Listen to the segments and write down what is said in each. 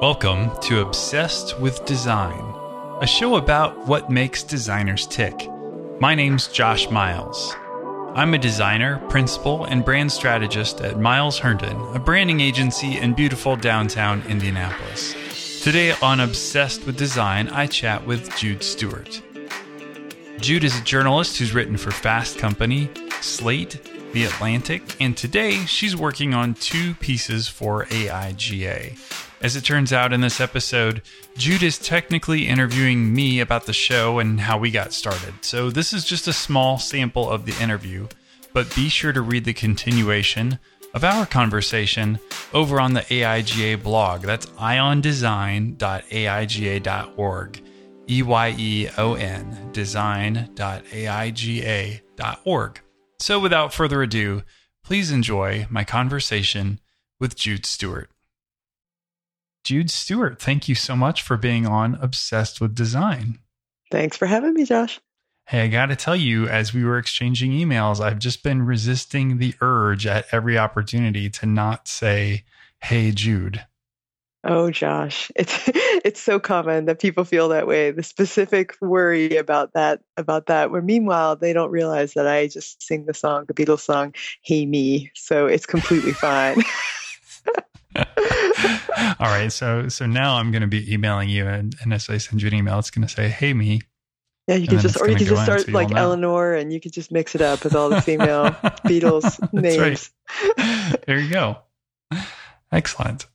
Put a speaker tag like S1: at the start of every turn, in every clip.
S1: Welcome to Obsessed with Design, a show about what makes designers tick. My name's Josh Miles. I'm a designer, principal, and brand strategist at Miles Herndon, a branding agency in beautiful downtown Indianapolis. Today on Obsessed with Design, I chat with Jude Stewart. Jude is a journalist who's written for Fast Company, Slate, The Atlantic, and today she's working on two pieces for AIGA. As it turns out in this episode, Jude is technically interviewing me about the show and how we got started. So this is just a small sample of the interview, but be sure to read the continuation of our conversation over on the AIGA blog. That's eyeondesign.aiga.org. E Y E O N design.aiga.org. So without further ado, please enjoy my conversation with Jude Stewart. Jude Stewart, thank you so much for being on Obsessed with Design.
S2: Thanks for having me, Josh.
S1: Hey, I got to tell you, as we were exchanging emails, I've just been resisting the urge at every opportunity to not say, Hey, Jude.
S2: Oh, Josh, it's it's so common that people feel that way. The specific worry about that about that, where meanwhile they don't realize that I just sing the song, the Beatles song, "Hey Me," so it's completely fine.
S1: All right, so so now I'm going to be emailing you, and, and as I send you an email, it's going to say, "Hey me."
S2: Yeah, you can just, or you can just start like Eleanor, and you can just mix it up with all the female Beatles names.
S1: Right. There you go. Excellent.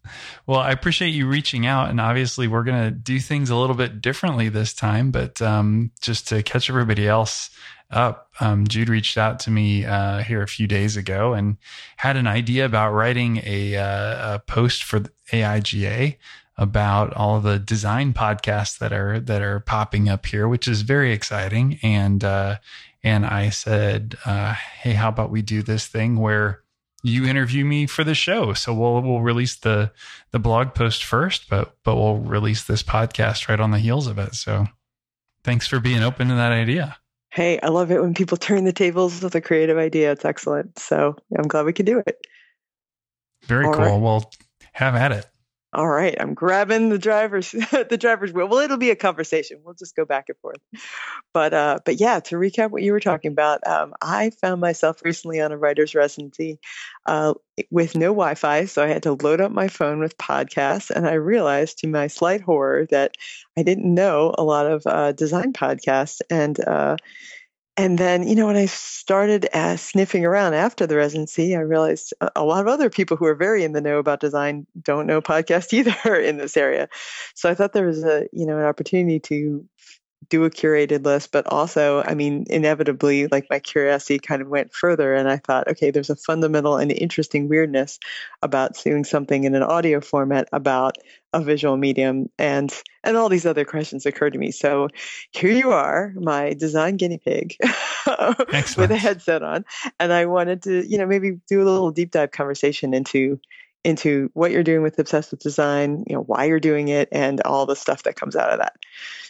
S1: Well, I appreciate you reaching out, and obviously we're going to do things a little bit differently this time. But um, just to catch everybody else up, um, Jude reached out to me uh, here a few days ago and had an idea about writing a, uh, a post for AIGA about all the design podcasts that are that are popping up here, which is very exciting. And uh, and I said, uh, hey, how about we do this thing where you interview me for the show. So we'll we'll release the the blog post first, but but we'll release this podcast right on the heels of it. So thanks for being open to that idea.
S2: Hey, I love it when people turn the tables with a creative idea. It's excellent. So I'm glad we could do it.
S1: Very All cool. Right. Well, have at it
S2: all right, I'm grabbing the driver's the driver's wheel. Well, it'll be a conversation. We'll just go back and forth. But uh, but yeah, to recap what you were talking about, um, I found myself recently on a writer's residency uh, with no Wi-Fi, so I had to load up my phone with podcasts, and I realized, to my slight horror, that I didn't know a lot of uh, design podcasts, and uh, and then, you know, when I started uh, sniffing around after the residency, I realized a lot of other people who are very in the know about design don't know podcast either in this area. So I thought there was a, you know, an opportunity to do a curated list, but also, I mean, inevitably, like my curiosity kind of went further, and I thought, okay, there's a fundamental and interesting weirdness about doing something in an audio format about a visual medium, and and all these other questions occurred to me. So here you are, my design guinea pig, with a headset on, and I wanted to, you know, maybe do a little deep dive conversation into into what you're doing with obsessed with design, you know, why you're doing it, and all the stuff that comes out of that.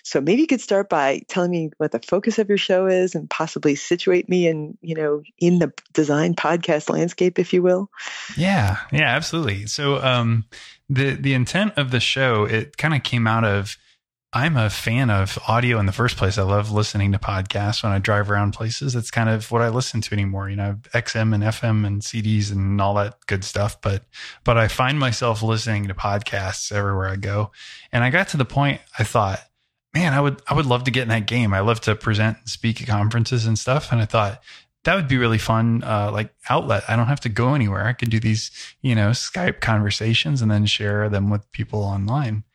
S2: So maybe you could start by telling me what the focus of your show is, and possibly situate me in, you know, in the design podcast landscape, if you will.
S1: Yeah, yeah, absolutely. So um, the the intent of the show it kind of came out of I'm a fan of audio in the first place. I love listening to podcasts when I drive around places. It's kind of what I listen to anymore. You know, XM and FM and CDs and all that good stuff. But, but I find myself listening to podcasts everywhere I go. And I got to the point I thought, man, I would, I would love to get in that game. I love to present and speak at conferences and stuff. And I thought that would be really fun, uh, like outlet. I don't have to go anywhere. I could do these, you know, Skype conversations and then share them with people online.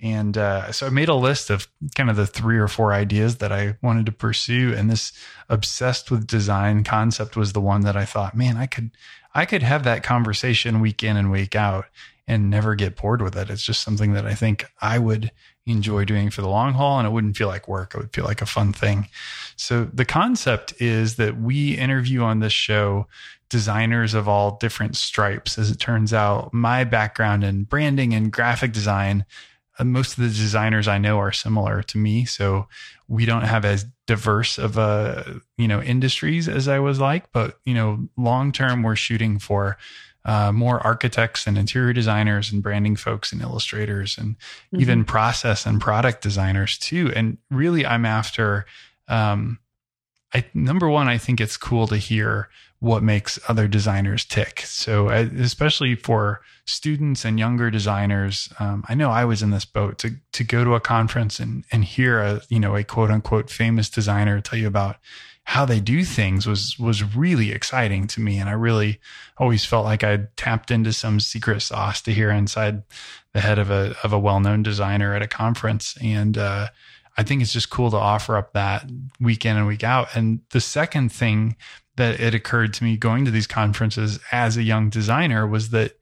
S1: And uh, so I made a list of kind of the three or four ideas that I wanted to pursue. And this obsessed with design concept was the one that I thought, man, I could, I could have that conversation week in and week out and never get bored with it. It's just something that I think I would enjoy doing for the long haul and it wouldn't feel like work. It would feel like a fun thing. So the concept is that we interview on this show designers of all different stripes. As it turns out, my background in branding and graphic design most of the designers I know are similar to me. So we don't have as diverse of a, you know, industries as I was like, but, you know, long term, we're shooting for uh, more architects and interior designers and branding folks and illustrators and mm-hmm. even process and product designers too. And really, I'm after. Um, I number one, I think it's cool to hear what makes other designers tick. So, especially for students and younger designers, um, I know I was in this boat to to go to a conference and and hear a you know a quote unquote famous designer tell you about how they do things was was really exciting to me, and I really always felt like I'd tapped into some secret sauce to hear inside the head of a of a well known designer at a conference, and uh, I think it's just cool to offer up that week in and week out. And the second thing that it occurred to me going to these conferences as a young designer was that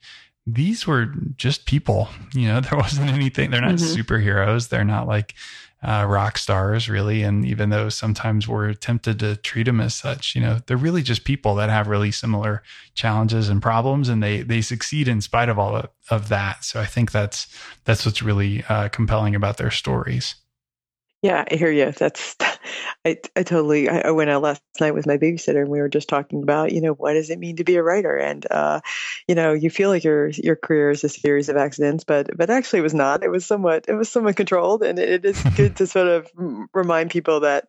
S1: these were just people. You know, there wasn't anything, they're not mm-hmm. superheroes. They're not like uh, rock stars, really. And even though sometimes we're tempted to treat them as such, you know, they're really just people that have really similar challenges and problems, and they they succeed in spite of all of, of that. So I think that's that's what's really uh, compelling about their stories.
S2: Yeah, I hear you. That's I, I totally. I, I, went out last night with my babysitter, and we were just talking about, you know, what does it mean to be a writer? And, uh, you know, you feel like your your career is a series of accidents, but but actually, it was not. It was somewhat it was somewhat controlled, and it is good to sort of remind people that,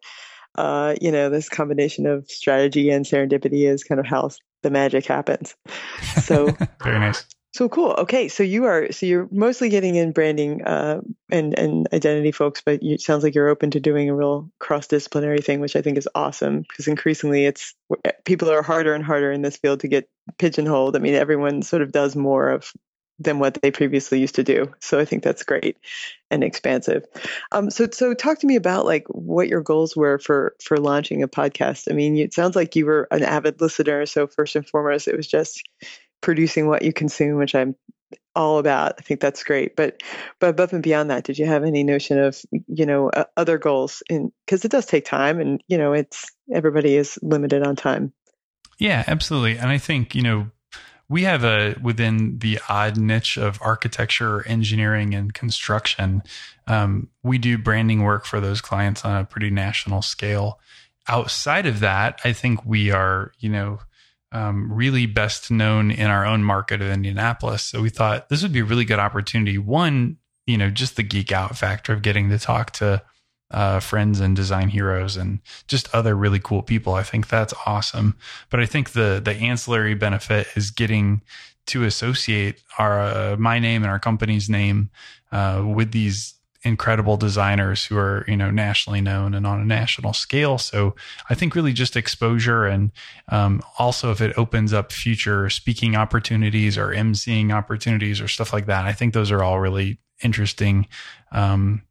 S2: uh, you know, this combination of strategy and serendipity is kind of how the magic happens. So
S1: very nice.
S2: So cool. Okay, so you are so you're mostly getting in branding uh, and and identity folks, but you, it sounds like you're open to doing a real cross disciplinary thing, which I think is awesome because increasingly it's people are harder and harder in this field to get pigeonholed. I mean, everyone sort of does more of than what they previously used to do. So I think that's great and expansive. Um, so so talk to me about like what your goals were for for launching a podcast. I mean, it sounds like you were an avid listener. So first and foremost, it was just producing what you consume, which I'm all about. I think that's great. But but above and beyond that, did you have any notion of you know uh, other goals? Because it does take time, and you know it's everybody is limited on time.
S1: Yeah, absolutely. And I think you know we have a within the odd niche of architecture, engineering, and construction. Um, we do branding work for those clients on a pretty national scale. Outside of that, I think we are you know um, really best known in our own market of Indianapolis. So we thought this would be a really good opportunity. One, you know, just the geek out factor of getting to talk to uh, friends and design heroes and just other really cool people. I think that's awesome. But I think the the ancillary benefit is getting to associate our uh, my name and our company's name uh, with these incredible designers who are you know nationally known and on a national scale. So i think really just exposure and um, also if it opens up future speaking opportunities or emceeing opportunities or stuff like that i think those are all really interesting um,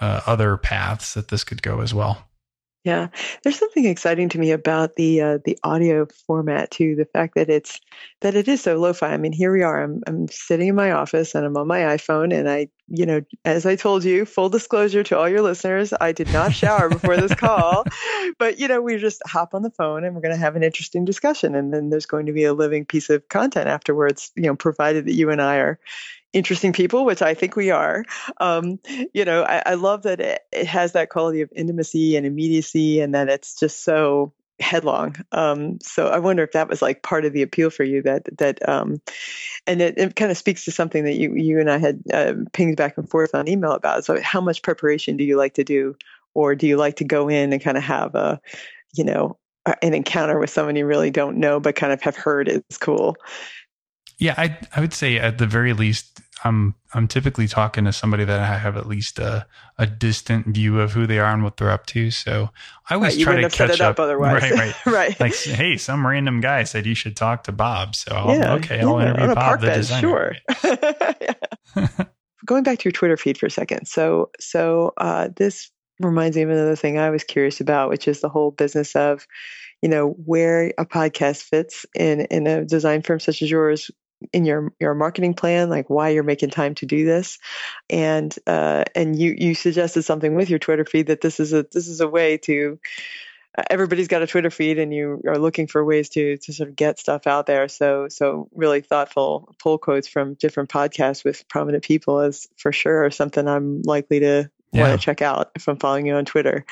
S1: uh, other paths that this could go as well
S2: yeah, there's something exciting to me about the uh, the audio format too. The fact that it's that it is so lo-fi. I mean, here we are. I'm I'm sitting in my office and I'm on my iPhone, and I, you know, as I told you, full disclosure to all your listeners, I did not shower before this call, but you know, we just hop on the phone and we're going to have an interesting discussion, and then there's going to be a living piece of content afterwards. You know, provided that you and I are interesting people, which I think we are. Um, you know, I, I love that it, it, has that quality of intimacy and immediacy, and that it's just so headlong. Um, so I wonder if that was like part of the appeal for you. That that um, and it, it kind of speaks to something that you you and I had uh, pinged back and forth on email about. So how much preparation do you like to do, or do you like to go in and kind of have a, you know, an encounter with someone you really don't know but kind of have heard is cool?
S1: Yeah, I I would say at the very least, I'm I'm typically talking to somebody that I have at least a, a distant view of who they are and what they're up to. So I always right, try to catch up.
S2: up. Otherwise,
S1: right, right,
S2: right.
S1: Like, hey, some random guy said you should talk to Bob. So I'll, yeah, okay, I'll interview Bob, the designer.
S2: Sure. Going back to your Twitter feed for a second. So so uh, this reminds me of another thing I was curious about, which is the whole business of you know where a podcast fits in in a design firm such as yours in your your marketing plan like why you're making time to do this and uh, and you you suggested something with your twitter feed that this is a this is a way to uh, everybody's got a twitter feed and you are looking for ways to to sort of get stuff out there so so really thoughtful pull quotes from different podcasts with prominent people is for sure something i'm likely to yeah. want to check out if i'm following you on twitter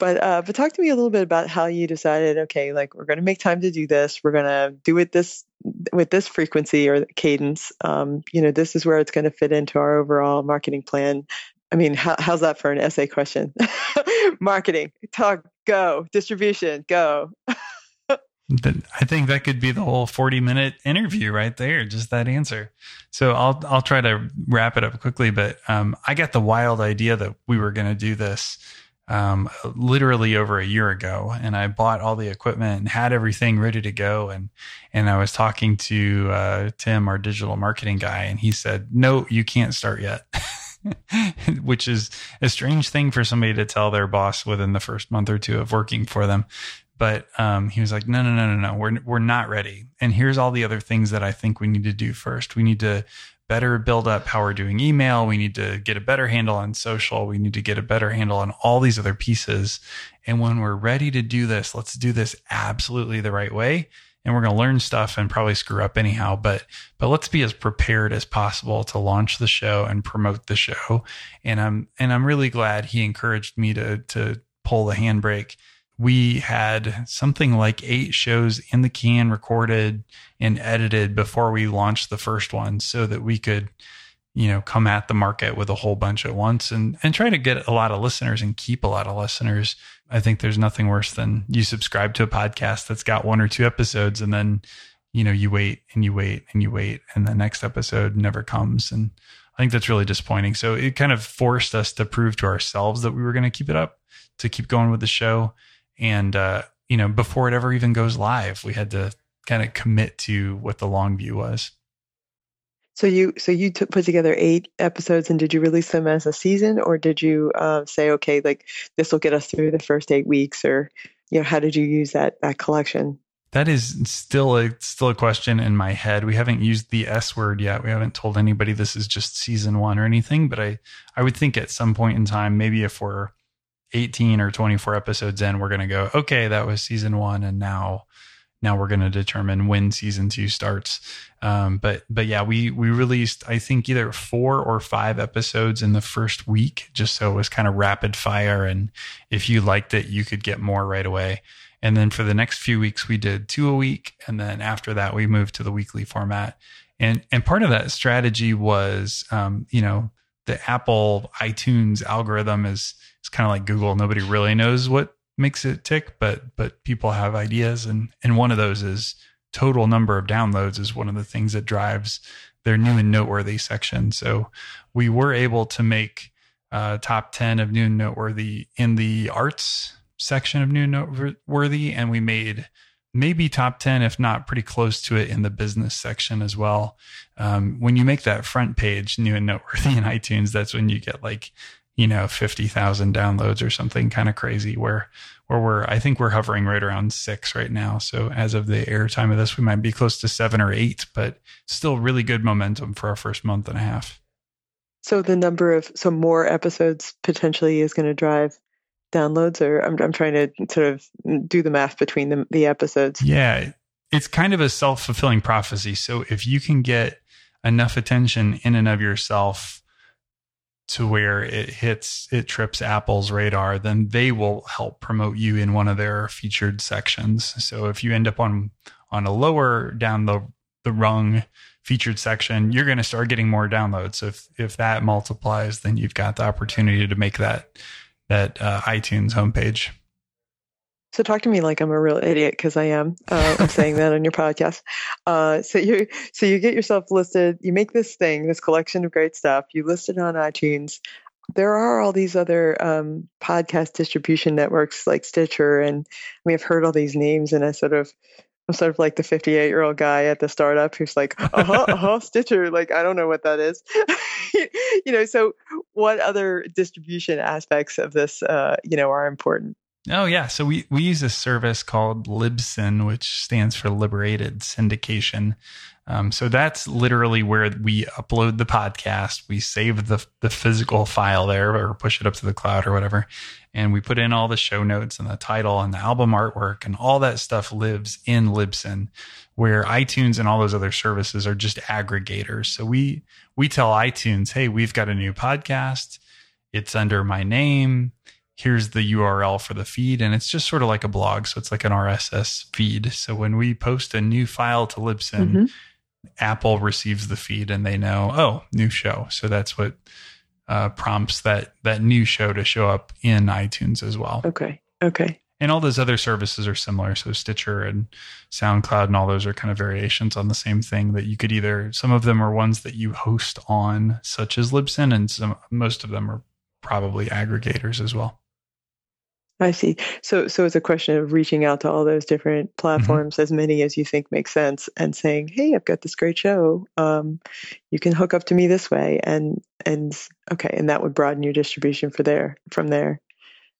S2: But uh, but talk to me a little bit about how you decided. Okay, like we're going to make time to do this. We're going to do it this with this frequency or cadence. Um, you know, this is where it's going to fit into our overall marketing plan. I mean, how, how's that for an essay question? marketing, talk, go. Distribution, go.
S1: I think that could be the whole 40 minute interview right there, just that answer. So I'll I'll try to wrap it up quickly, but um, I got the wild idea that we were going to do this um, literally over a year ago, and I bought all the equipment and had everything ready to go, and and I was talking to uh, Tim, our digital marketing guy, and he said, "No, you can't start yet." which is a strange thing for somebody to tell their boss within the first month or two of working for them. But um, he was like, no, no, no, no, no, we're we're not ready. And here's all the other things that I think we need to do first. We need to better build up how we're doing email. We need to get a better handle on social. We need to get a better handle on all these other pieces. And when we're ready to do this, let's do this absolutely the right way. And we're going to learn stuff and probably screw up anyhow, but, but let's be as prepared as possible to launch the show and promote the show. And I'm, and I'm really glad he encouraged me to, to pull the handbrake we had something like eight shows in the can recorded and edited before we launched the first one so that we could you know come at the market with a whole bunch at once and and try to get a lot of listeners and keep a lot of listeners. I think there's nothing worse than you subscribe to a podcast that's got one or two episodes and then you know you wait and you wait and you wait and the next episode never comes. And i think that's really disappointing. So it kind of forced us to prove to ourselves that we were going to keep it up to keep going with the show and, uh, you know, before it ever even goes live, we had to kind of commit to what the long view was.
S2: So you so you took, put together eight episodes, and did you release them as a season, or did you uh, say, okay, like this will get us through the first eight weeks, or you know, how did you use that that collection?
S1: That is still a still a question in my head. We haven't used the S word yet. We haven't told anybody this is just season one or anything. But I I would think at some point in time, maybe if we're 18 or 24 episodes in, we're going to go, okay, that was season one. And now, now we're going to determine when season two starts. Um, but, but yeah, we, we released, I think either four or five episodes in the first week, just so it was kind of rapid fire. And if you liked it, you could get more right away. And then for the next few weeks, we did two a week. And then after that, we moved to the weekly format. And, and part of that strategy was, um, you know, the Apple iTunes algorithm is it's kind of like Google. Nobody really knows what makes it tick, but but people have ideas, and and one of those is total number of downloads is one of the things that drives their new and noteworthy section. So we were able to make uh, top ten of new and noteworthy in the arts section of new and noteworthy, and we made maybe top 10 if not pretty close to it in the business section as well um, when you make that front page new and noteworthy in itunes that's when you get like you know, 50,000 downloads or something kind of crazy where, where we're, I think we're hovering right around six right now. So as of the airtime of this, we might be close to seven or eight, but still really good momentum for our first month and a half.
S2: So the number of, so more episodes potentially is going to drive downloads or I'm, I'm trying to sort of do the math between the, the episodes.
S1: Yeah. It's kind of a self fulfilling prophecy. So if you can get enough attention in and of yourself to where it hits it trips Apple's radar, then they will help promote you in one of their featured sections. So if you end up on on a lower down the the rung featured section, you're going to start getting more downloads. If if that multiplies, then you've got the opportunity to make that that uh, iTunes homepage.
S2: So talk to me like I'm a real idiot because I am. Uh, I'm saying that on your podcast. Uh, so you so you get yourself listed. You make this thing, this collection of great stuff. You list it on iTunes. There are all these other um, podcast distribution networks like Stitcher, and I mean I've heard all these names, and I sort of I'm sort of like the 58 year old guy at the startup who's like, uh huh, uh huh, Stitcher. Like, I don't know what that is. you know, so what other distribution aspects of this, uh, you know, are important?
S1: Oh yeah, so we we use a service called Libsyn, which stands for Liberated Syndication. Um, so that's literally where we upload the podcast. We save the the physical file there, or push it up to the cloud or whatever, and we put in all the show notes and the title and the album artwork and all that stuff lives in Libsyn, where iTunes and all those other services are just aggregators. So we we tell iTunes, hey, we've got a new podcast. It's under my name here's the URL for the feed. And it's just sort of like a blog. So it's like an RSS feed. So when we post a new file to Libsyn, mm-hmm. Apple receives the feed and they know, oh, new show. So that's what uh, prompts that that new show to show up in iTunes as well.
S2: Okay. Okay.
S1: And all those other services are similar. So Stitcher and SoundCloud and all those are kind of variations on the same thing that you could either some of them are ones that you host on, such as Libsyn, and some most of them are probably aggregators as well.
S2: I see. So, so it's a question of reaching out to all those different mm-hmm. platforms, mm-hmm. as many as you think make sense, and saying, "Hey, I've got this great show. Um, you can hook up to me this way," and and okay, and that would broaden your distribution for there from there.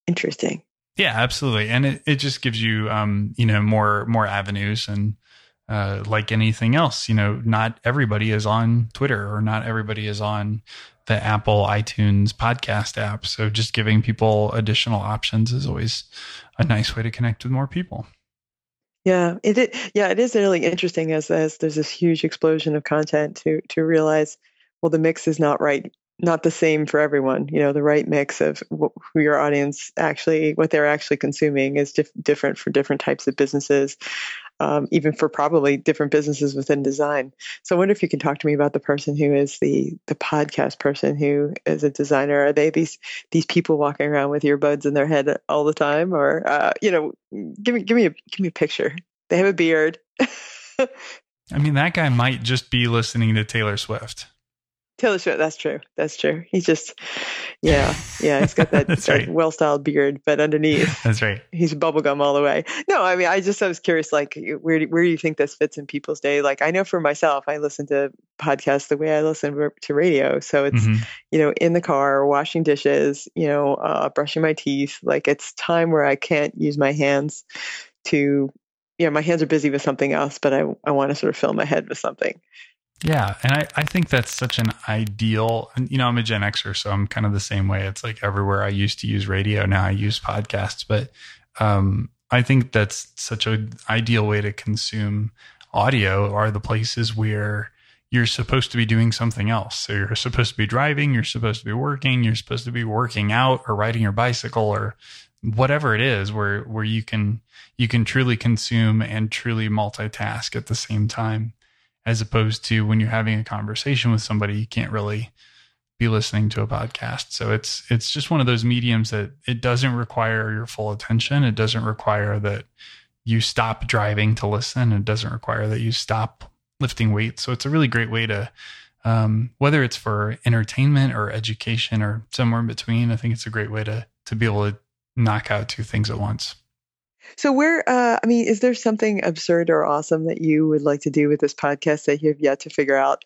S2: Interesting.
S1: Yeah, absolutely, and it, it just gives you um, you know more more avenues and uh, like anything else, you know, not everybody is on Twitter or not everybody is on the Apple iTunes podcast app. So just giving people additional options is always a nice way to connect with more people.
S2: Yeah, it, it yeah, it is really interesting as as there's this huge explosion of content to to realize well the mix is not right not the same for everyone. You know, the right mix of who your audience actually, what they're actually consuming is dif- different for different types of businesses, um, even for probably different businesses within design. So I wonder if you can talk to me about the person who is the the podcast person who is a designer. Are they these these people walking around with earbuds in their head all the time, or uh, you know, give me give me a give me a picture. They have a beard.
S1: I mean, that guy might just be listening to Taylor Swift.
S2: Taylor Swift. That's true. That's true. He's just, yeah, yeah. He's got that, that right. well-styled beard, but underneath,
S1: that's right.
S2: He's bubblegum all the way. No, I mean, I just I was curious, like, where do, where do you think this fits in people's day? Like, I know for myself, I listen to podcasts the way I listen to radio. So it's, mm-hmm. you know, in the car, washing dishes, you know, uh, brushing my teeth. Like, it's time where I can't use my hands to you know, my hands are busy with something else, but I, I want to sort of fill my head with something.
S1: Yeah. And I, I think that's such an ideal, you know, I'm a Gen Xer, so I'm kind of the same way. It's like everywhere I used to use radio, now I use podcasts. But um, I think that's such an ideal way to consume audio are the places where you're supposed to be doing something else. So you're supposed to be driving, you're supposed to be working, you're supposed to be working out or riding your bicycle or whatever it is where where you can you can truly consume and truly multitask at the same time as opposed to when you're having a conversation with somebody, you can't really be listening to a podcast. So it's it's just one of those mediums that it doesn't require your full attention. It doesn't require that you stop driving to listen. It doesn't require that you stop lifting weights. So it's a really great way to um, whether it's for entertainment or education or somewhere in between. I think it's a great way to to be able to knock out two things at once.
S2: So, where, uh, I mean, is there something absurd or awesome that you would like to do with this podcast that you have yet to figure out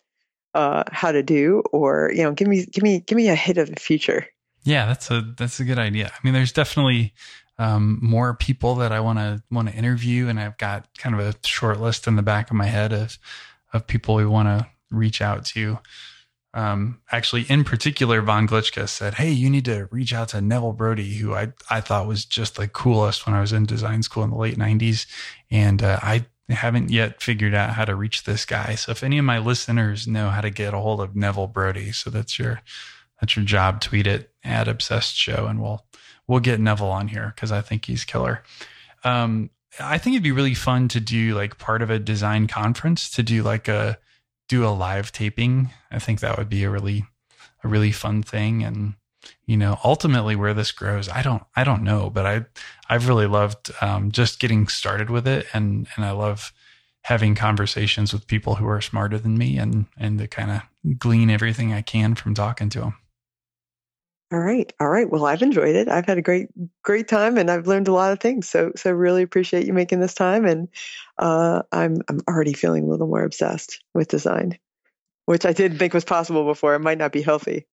S2: uh, how to do, or you know, give me, give me, give me a hit of the future?
S1: Yeah, that's a that's a good idea. I mean, there's definitely um, more people that I want to want to interview, and I've got kind of a short list in the back of my head of of people we want to reach out to. Um, actually, in particular, Von Glitschka said, Hey, you need to reach out to Neville Brody, who I, I thought was just the coolest when I was in design school in the late 90s. And uh, I haven't yet figured out how to reach this guy. So if any of my listeners know how to get a hold of Neville Brody, so that's your that's your job, tweet it at Obsessed Show, and we'll we'll get Neville on here because I think he's killer. Um, I think it'd be really fun to do like part of a design conference to do like a do a live taping. I think that would be a really a really fun thing and you know ultimately where this grows i don't i don't know but i i've really loved um, just getting started with it and and i love having conversations with people who are smarter than me and and to kind of glean everything i can from talking to them
S2: all right. All right. Well, I've enjoyed it. I've had a great, great time and I've learned a lot of things. So, so really appreciate you making this time. And, uh, I'm, I'm already feeling a little more obsessed with design, which I didn't think was possible before. It might not be healthy.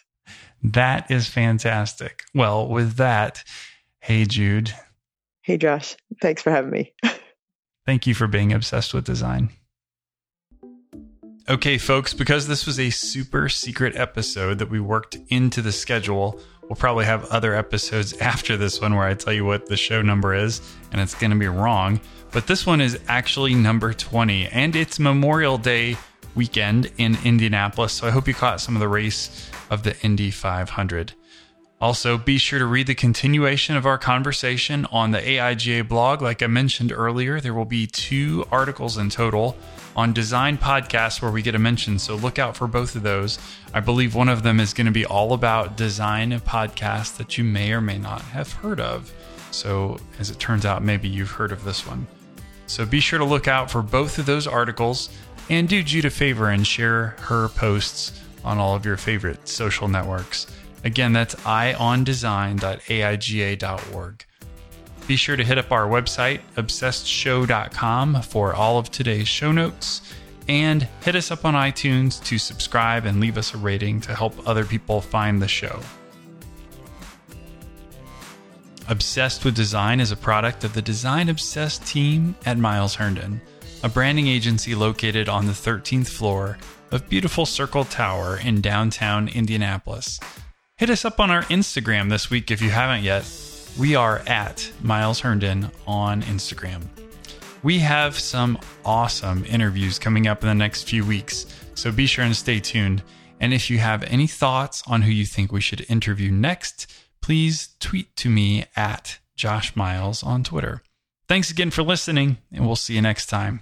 S1: that is fantastic. Well, with that, hey, Jude.
S2: Hey, Josh. Thanks for having me.
S1: Thank you for being obsessed with design. Okay, folks, because this was a super secret episode that we worked into the schedule, we'll probably have other episodes after this one where I tell you what the show number is, and it's going to be wrong. But this one is actually number 20, and it's Memorial Day weekend in Indianapolis. So I hope you caught some of the race of the Indy 500. Also, be sure to read the continuation of our conversation on the AIGA blog. Like I mentioned earlier, there will be two articles in total on design podcasts where we get a mention. So look out for both of those. I believe one of them is going to be all about design podcasts that you may or may not have heard of. So, as it turns out, maybe you've heard of this one. So be sure to look out for both of those articles and do Jude a favor and share her posts on all of your favorite social networks. Again, that's eyeondesign.aiga.org. Be sure to hit up our website, obsessedshow.com, for all of today's show notes. And hit us up on iTunes to subscribe and leave us a rating to help other people find the show. Obsessed with Design is a product of the Design Obsessed team at Miles Herndon, a branding agency located on the 13th floor of beautiful Circle Tower in downtown Indianapolis. Hit us up on our Instagram this week if you haven't yet. We are at Miles Herndon on Instagram. We have some awesome interviews coming up in the next few weeks, so be sure and stay tuned. And if you have any thoughts on who you think we should interview next, please tweet to me at Josh Miles on Twitter. Thanks again for listening, and we'll see you next time.